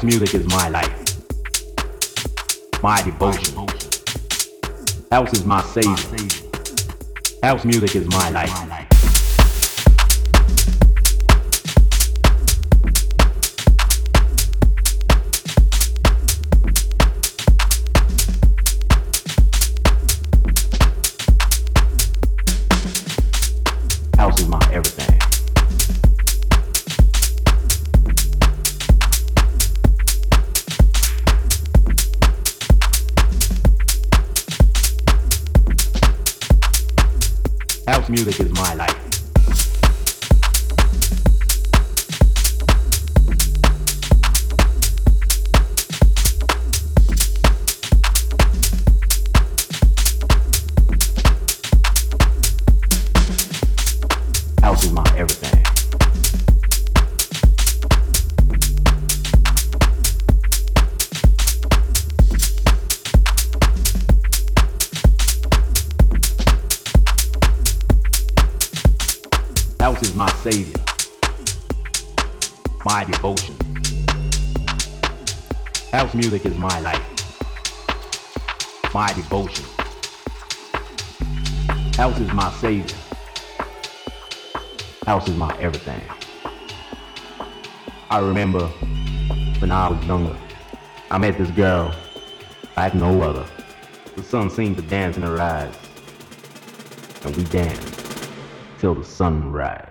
House music is my life, my devotion. House is my savior. House music is my life. Music is my life. Music is my life, my devotion. House is my savior. House is my everything. I remember when I was younger, I met this girl like no other. The sun seemed to dance in her eyes, and we danced till the sunrise.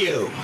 you.